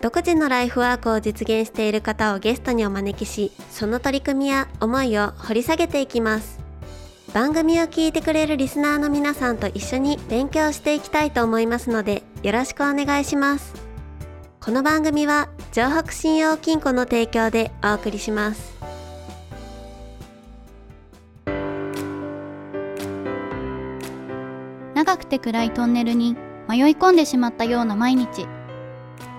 独自のライフワークを実現している方をゲストにお招きしその取り組みや思いを掘り下げていきます。番組を聞いてくれるリスナーの皆さんと一緒に勉強していきたいと思いますのでよろしくお願いします。この番組は城北信用金庫の提供でお送りします。長くて暗いトンネルに迷い込んでしまったような毎日。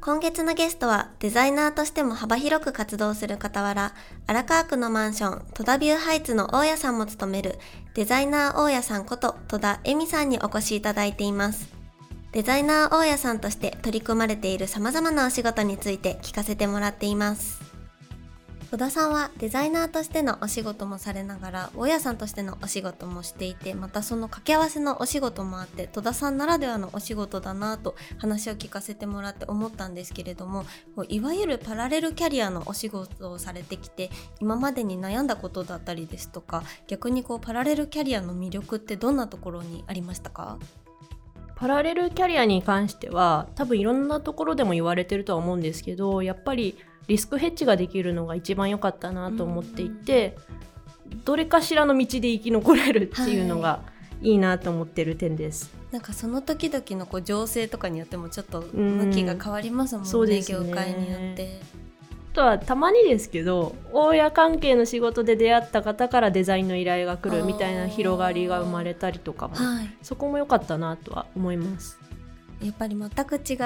今月のゲストはデザイナーとしても幅広く活動する傍ら荒川区のマンション戸田ビューハイツの大家さんも務めるデザイナー大家さんこと戸田恵美さんにお越しいただいています。デザイナー大家さんとして取り組まれている様々なお仕事について聞かせてもらっています。戸田さんはデザイナーとしてのお仕事もされながら大家さんとしてのお仕事もしていてまたその掛け合わせのお仕事もあって戸田さんならではのお仕事だなと話を聞かせてもらって思ったんですけれどもいわゆるパラレルキャリアのお仕事をされてきて今までに悩んだことだったりですとか逆にこうパラレルキャリアの魅力ってどんなところにありましたか？パラレルキャリアに関しては多分いろんなところでも言われてるとは思うんですけどやっぱりリスクヘッジができるのが一番良かったなと思っていて、どれかしらの道で生き残れるっていうのがいいなと思ってる点です。なんかその時々のこう情勢とかによってもちょっと向きが変わりますもんね,、そうですね業界によって。あとはたまにですけど大家関係の仕事で出会った方からデザインの依頼が来るみたいな広がりが生まれたりとかもはい、そこも良かったなとは思います。やっぱり全く違う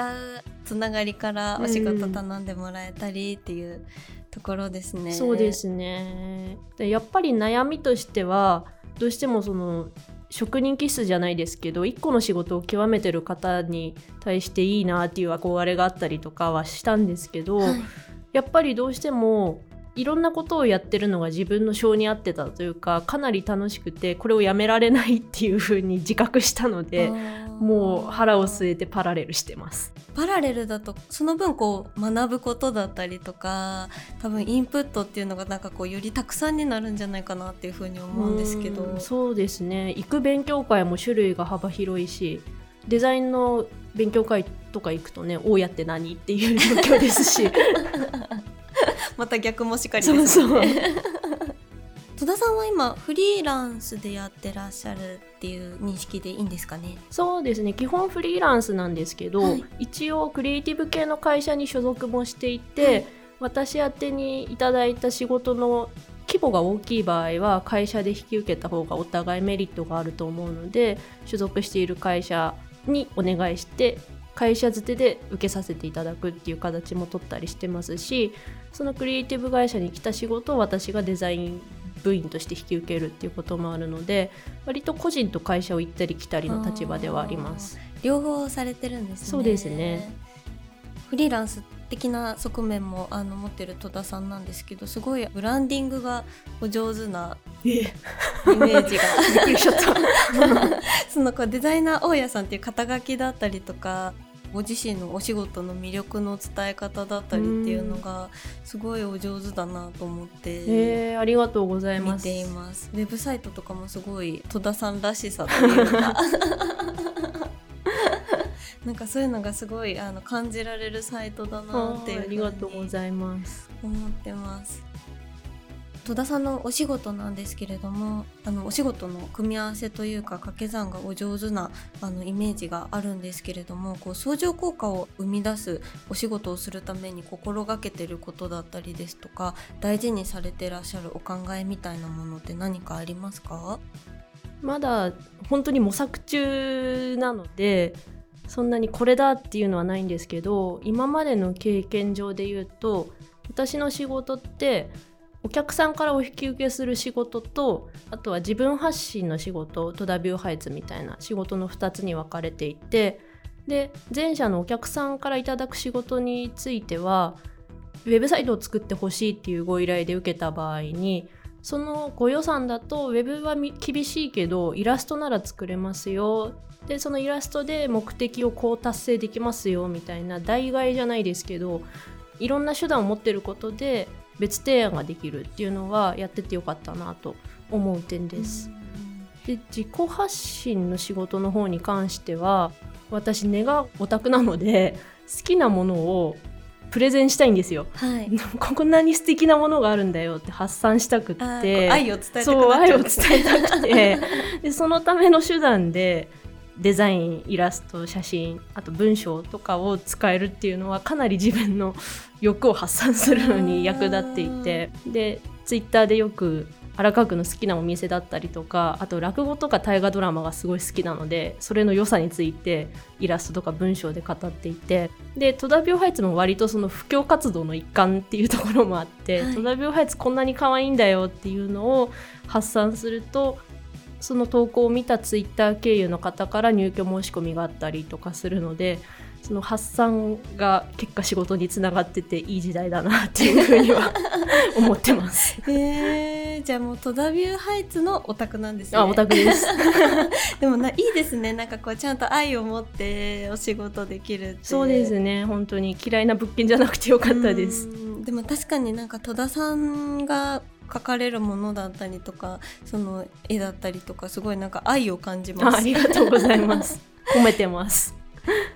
つながりからお仕事頼んでもらえたりっていうところですね。そうですねでやっぱり悩みとしてはどうしてもその職人気質じゃないですけど一個の仕事を極めてる方に対していいなっていう憧れがあったりとかはしたんですけど、はいやっぱりどうしてもいろんなことをやってるのが自分の性に合ってたというかかなり楽しくてこれをやめられないっていう風に自覚したのでもう腹を据えてパラレル。してます。パラレルだとその分こう学ぶことだったりとか多分インプットっていうのがなんかこうよりたくさんになるんじゃないかなっていうふうに思うんですけど。うんそうですね。行く勉強会も種類が幅広いしデザインの勉強会とか行くとね大家って何っていう状況ですし また逆もしかりですそうそう。戸田さんは今フリーランスでやってらっしゃるっていう認識でいいんですかね？そうですね。基本フリーランスなんですけど、はい。一応クリエイティブ系の会社に所属もしていて、はい。私宛てにいただいた仕事の規模が大きい場合は会社で引き受けた方がお互いメリットがあると思うので所属している会社にお願いして会社づてで受けさせていただくっていう形も取ったりしてますしそのクリエイティブ会社に来た仕事を私がデザイン部員として引き受けるっていうこともあるので割と個人と会社を行ったり来たりの立場ではあります。両方されてるんですねそうですねフリーランス的な側面もあの持ってる戸田さんなんですけどすごいブランディングがお上手なえイメージが。そのこうデザイナー大家さんっていう肩書きだったりとかご自身のお仕事の魅力の伝え方だったりっていうのがすごいお上手だなと思ってえー、ありがとうございます。見ていますウェブサイトとかもすごい戸田さんらしさというか なんかそういうのがすごいあの感じられるサイトだなっていうありがとうごいざいます。思ってます戸田さんのお仕事なんですけれどもあのお仕事の組み合わせというか掛け算がお上手なあのイメージがあるんですけれどもこう相乗効果を生み出すお仕事をするために心がけてることだったりですとか大事にされてらっしゃるお考えみたいなものって何かありますか？まだ本当に模索中なのでそんなにこれだっていうのはないんですけど今までの経験上で言うと私の仕事ってお客さんからお引き受けする仕事とあとは自分発信の仕事戸田ビューハイツみたいな仕事の2つに分かれていてで前者のお客さんからいただく仕事についてはウェブサイトを作ってほしいっていうご依頼で受けた場合にそのご予算だとウェブは厳しいけどイラストなら作れますよ。でそのイラストで目的をこう達成できますよみたいな代替じゃないですけどいろんな手段を持ってることで別提案ができるっていうのはやっててよかったなと思う点です。で自己発信の仕事の方に関しては私根がオタクなので好きなものをプレゼンしたいんですよ、はい、こんなに素敵なものがあるんだよって発散したくって。愛を伝えたくそう愛を伝えたくて。でそのための手段でデザインイラスト写真あと文章とかを使えるっていうのはかなり自分の欲を発散するのに役立っていてでツイッターでよく荒川区の好きなお店だったりとかあと落語とか大河ドラマがすごい好きなのでそれの良さについてイラストとか文章で語っていてで戸田病ハイツも割とその布教活動の一環っていうところもあって、はい、戸田病ハイツこんなに可愛いんだよっていうのを発散するとその投稿を見たツイッター経由の方から入居申し込みがあったりとかするのでその発散が結果仕事につながってていい時代だなっていうふうには思ってます。へえじゃあもう戸田ビューハイツのオタクなんですね。あオタクです。でもないいですねなんかこうちゃんと愛を持ってお仕事できるそうですね本当に嫌いな物件じゃなくてよかったです。でも確かになんか戸田さんが描かれるものだったりとかその絵だったりとかすごいなんか愛を感じます。ありがとうございます。褒めてます。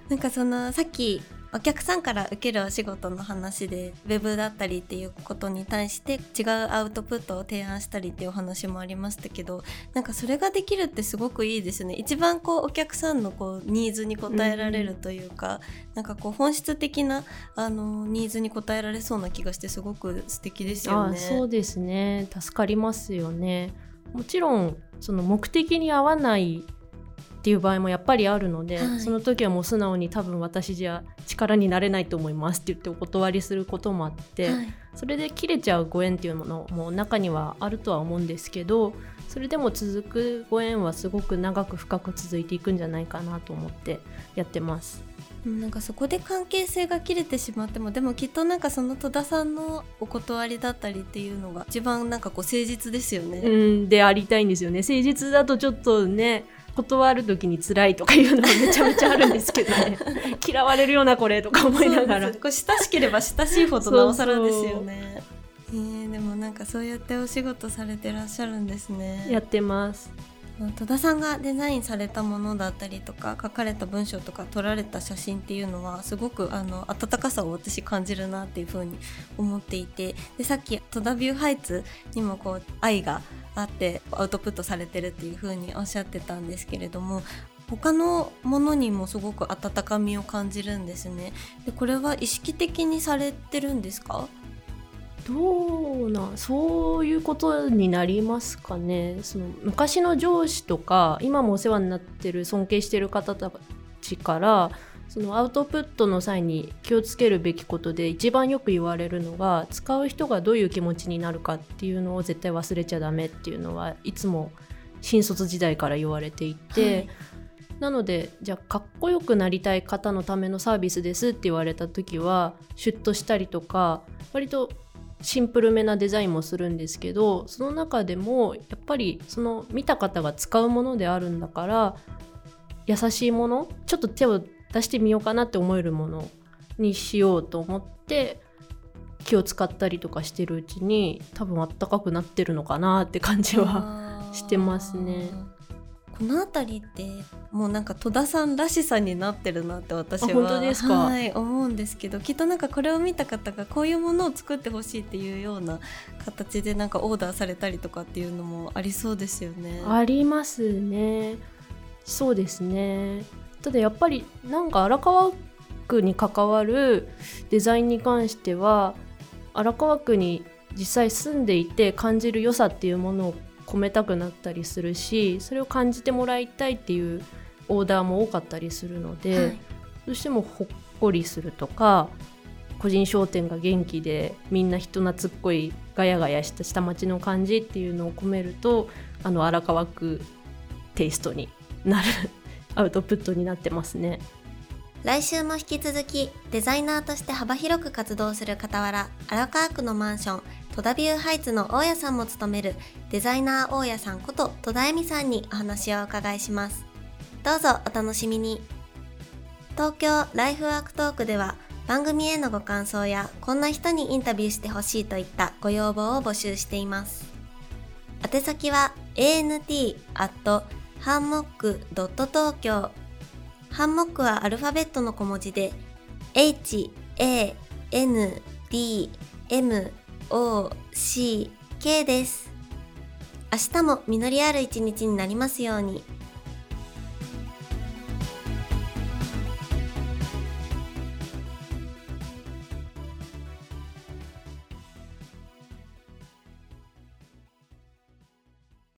なんかそのさっきお客さんから受けるお仕事の話でウェブだったりっていうことに対して違うアウトプットを提案したりっていうお話もありましたけどなんかそれができるってすごくいいですね。一番こうお客さんのこうニーズに応えられるというか、うん、なんかこう本質的なあのニーズに応えられそうな気がしてすごく素敵ですよね。そうですね。助かりますよね。もちろんその目的に合わないっていう場合もやっぱりあるので、はい、その時はもう素直に多分私じゃ力になれないと思いますって言ってお断りすることもあって、はい、それで切れちゃうご縁っていうものも中にはあるとは思うんですけどそれでも続くご縁はすごく長く深く続いていくんじゃないかなと思ってやってます。なんかそこで関係性が切れてしまってもでもきっとなんかその戸田さんのお断りだったりっていうのが一番なんかこう誠実ですよね。うんでありたいんですよね誠実だとちょっとね断る時に辛いとかいうのはめちゃめちゃあるんですけどね。嫌われるようなこれとか思いながら。これ親しければ親しいほどなおさらですよね。えー、でもなんかそうやってお仕事されてらっしゃるんですね。やってます戸田さんがデザインされたものだったりとか書かれた文章とか撮られた写真っていうのはすごくあの温かさを私感じるなっていうふうに思っていてでさっき戸田ビューハイツにもこう愛があってアウトプットされてるっていう風におっしゃってたんですけれども他のものにもすごく温かみを感じるんですね。でこれは意識的にされてるんですか？どうなそういうことになりますかね。その昔の上司とか今もお世話になってる尊敬してる方たちからそのアウトプットの際に気をつけるべきことで一番よく言われるのが使う人がどういう気持ちになるかっていうのを絶対忘れちゃダメっていうのはいつも新卒時代から言われていて、はい、なのでじゃあかっこよくなりたい方のためのサービスですって言われた時はシュッとしたりとか割とシンプルめなデザインもするんですけどその中でもやっぱりその見た方が使うものであるんだから優しいものちょっと手を出してみようかなって思えるものにしようと思って気を使ったりとかしてるうちに多分あったかくなってるのかなって感じはしてますね。この辺りってもうなんか戸田さんらしさになってるなって私はあ本当ですか？はい、思うんですけどきっとなんかこれを見た方がこういうものを作ってほしいっていうような形でなんかオーダーされたりとかっていうのもありそうですよね。ありますね。そうですね。ただやっぱりなんか荒川区に関わるデザインに関しては荒川区に実際住んでいて感じる良さっていうものを込めたくなったりするしそれを感じてもらいたいっていうオーダーも多かったりするので、はいどうしてもほっこりするとか個人商店が元気でみんな人懐っこいガヤガヤした下町の感じっていうのを込めるとあの荒川区テイストになる アウトプットになってますね。来週も引き続きデザイナーとして幅広く活動する傍ら荒川区のマンション戸田ビューハイツの大家さんも務めるデザイナー大家さんこと戸田恵美さんにお話をお伺いします。どうぞお楽しみに。東京ライフワークトークでは番組へのご感想やこんな人にインタビューしてほしいといったご要望を募集しています。宛先は ant ハンモック東京。ハンモックはアルファベットの小文字で H A N D M O C K です。明日も実りある一日になりますように。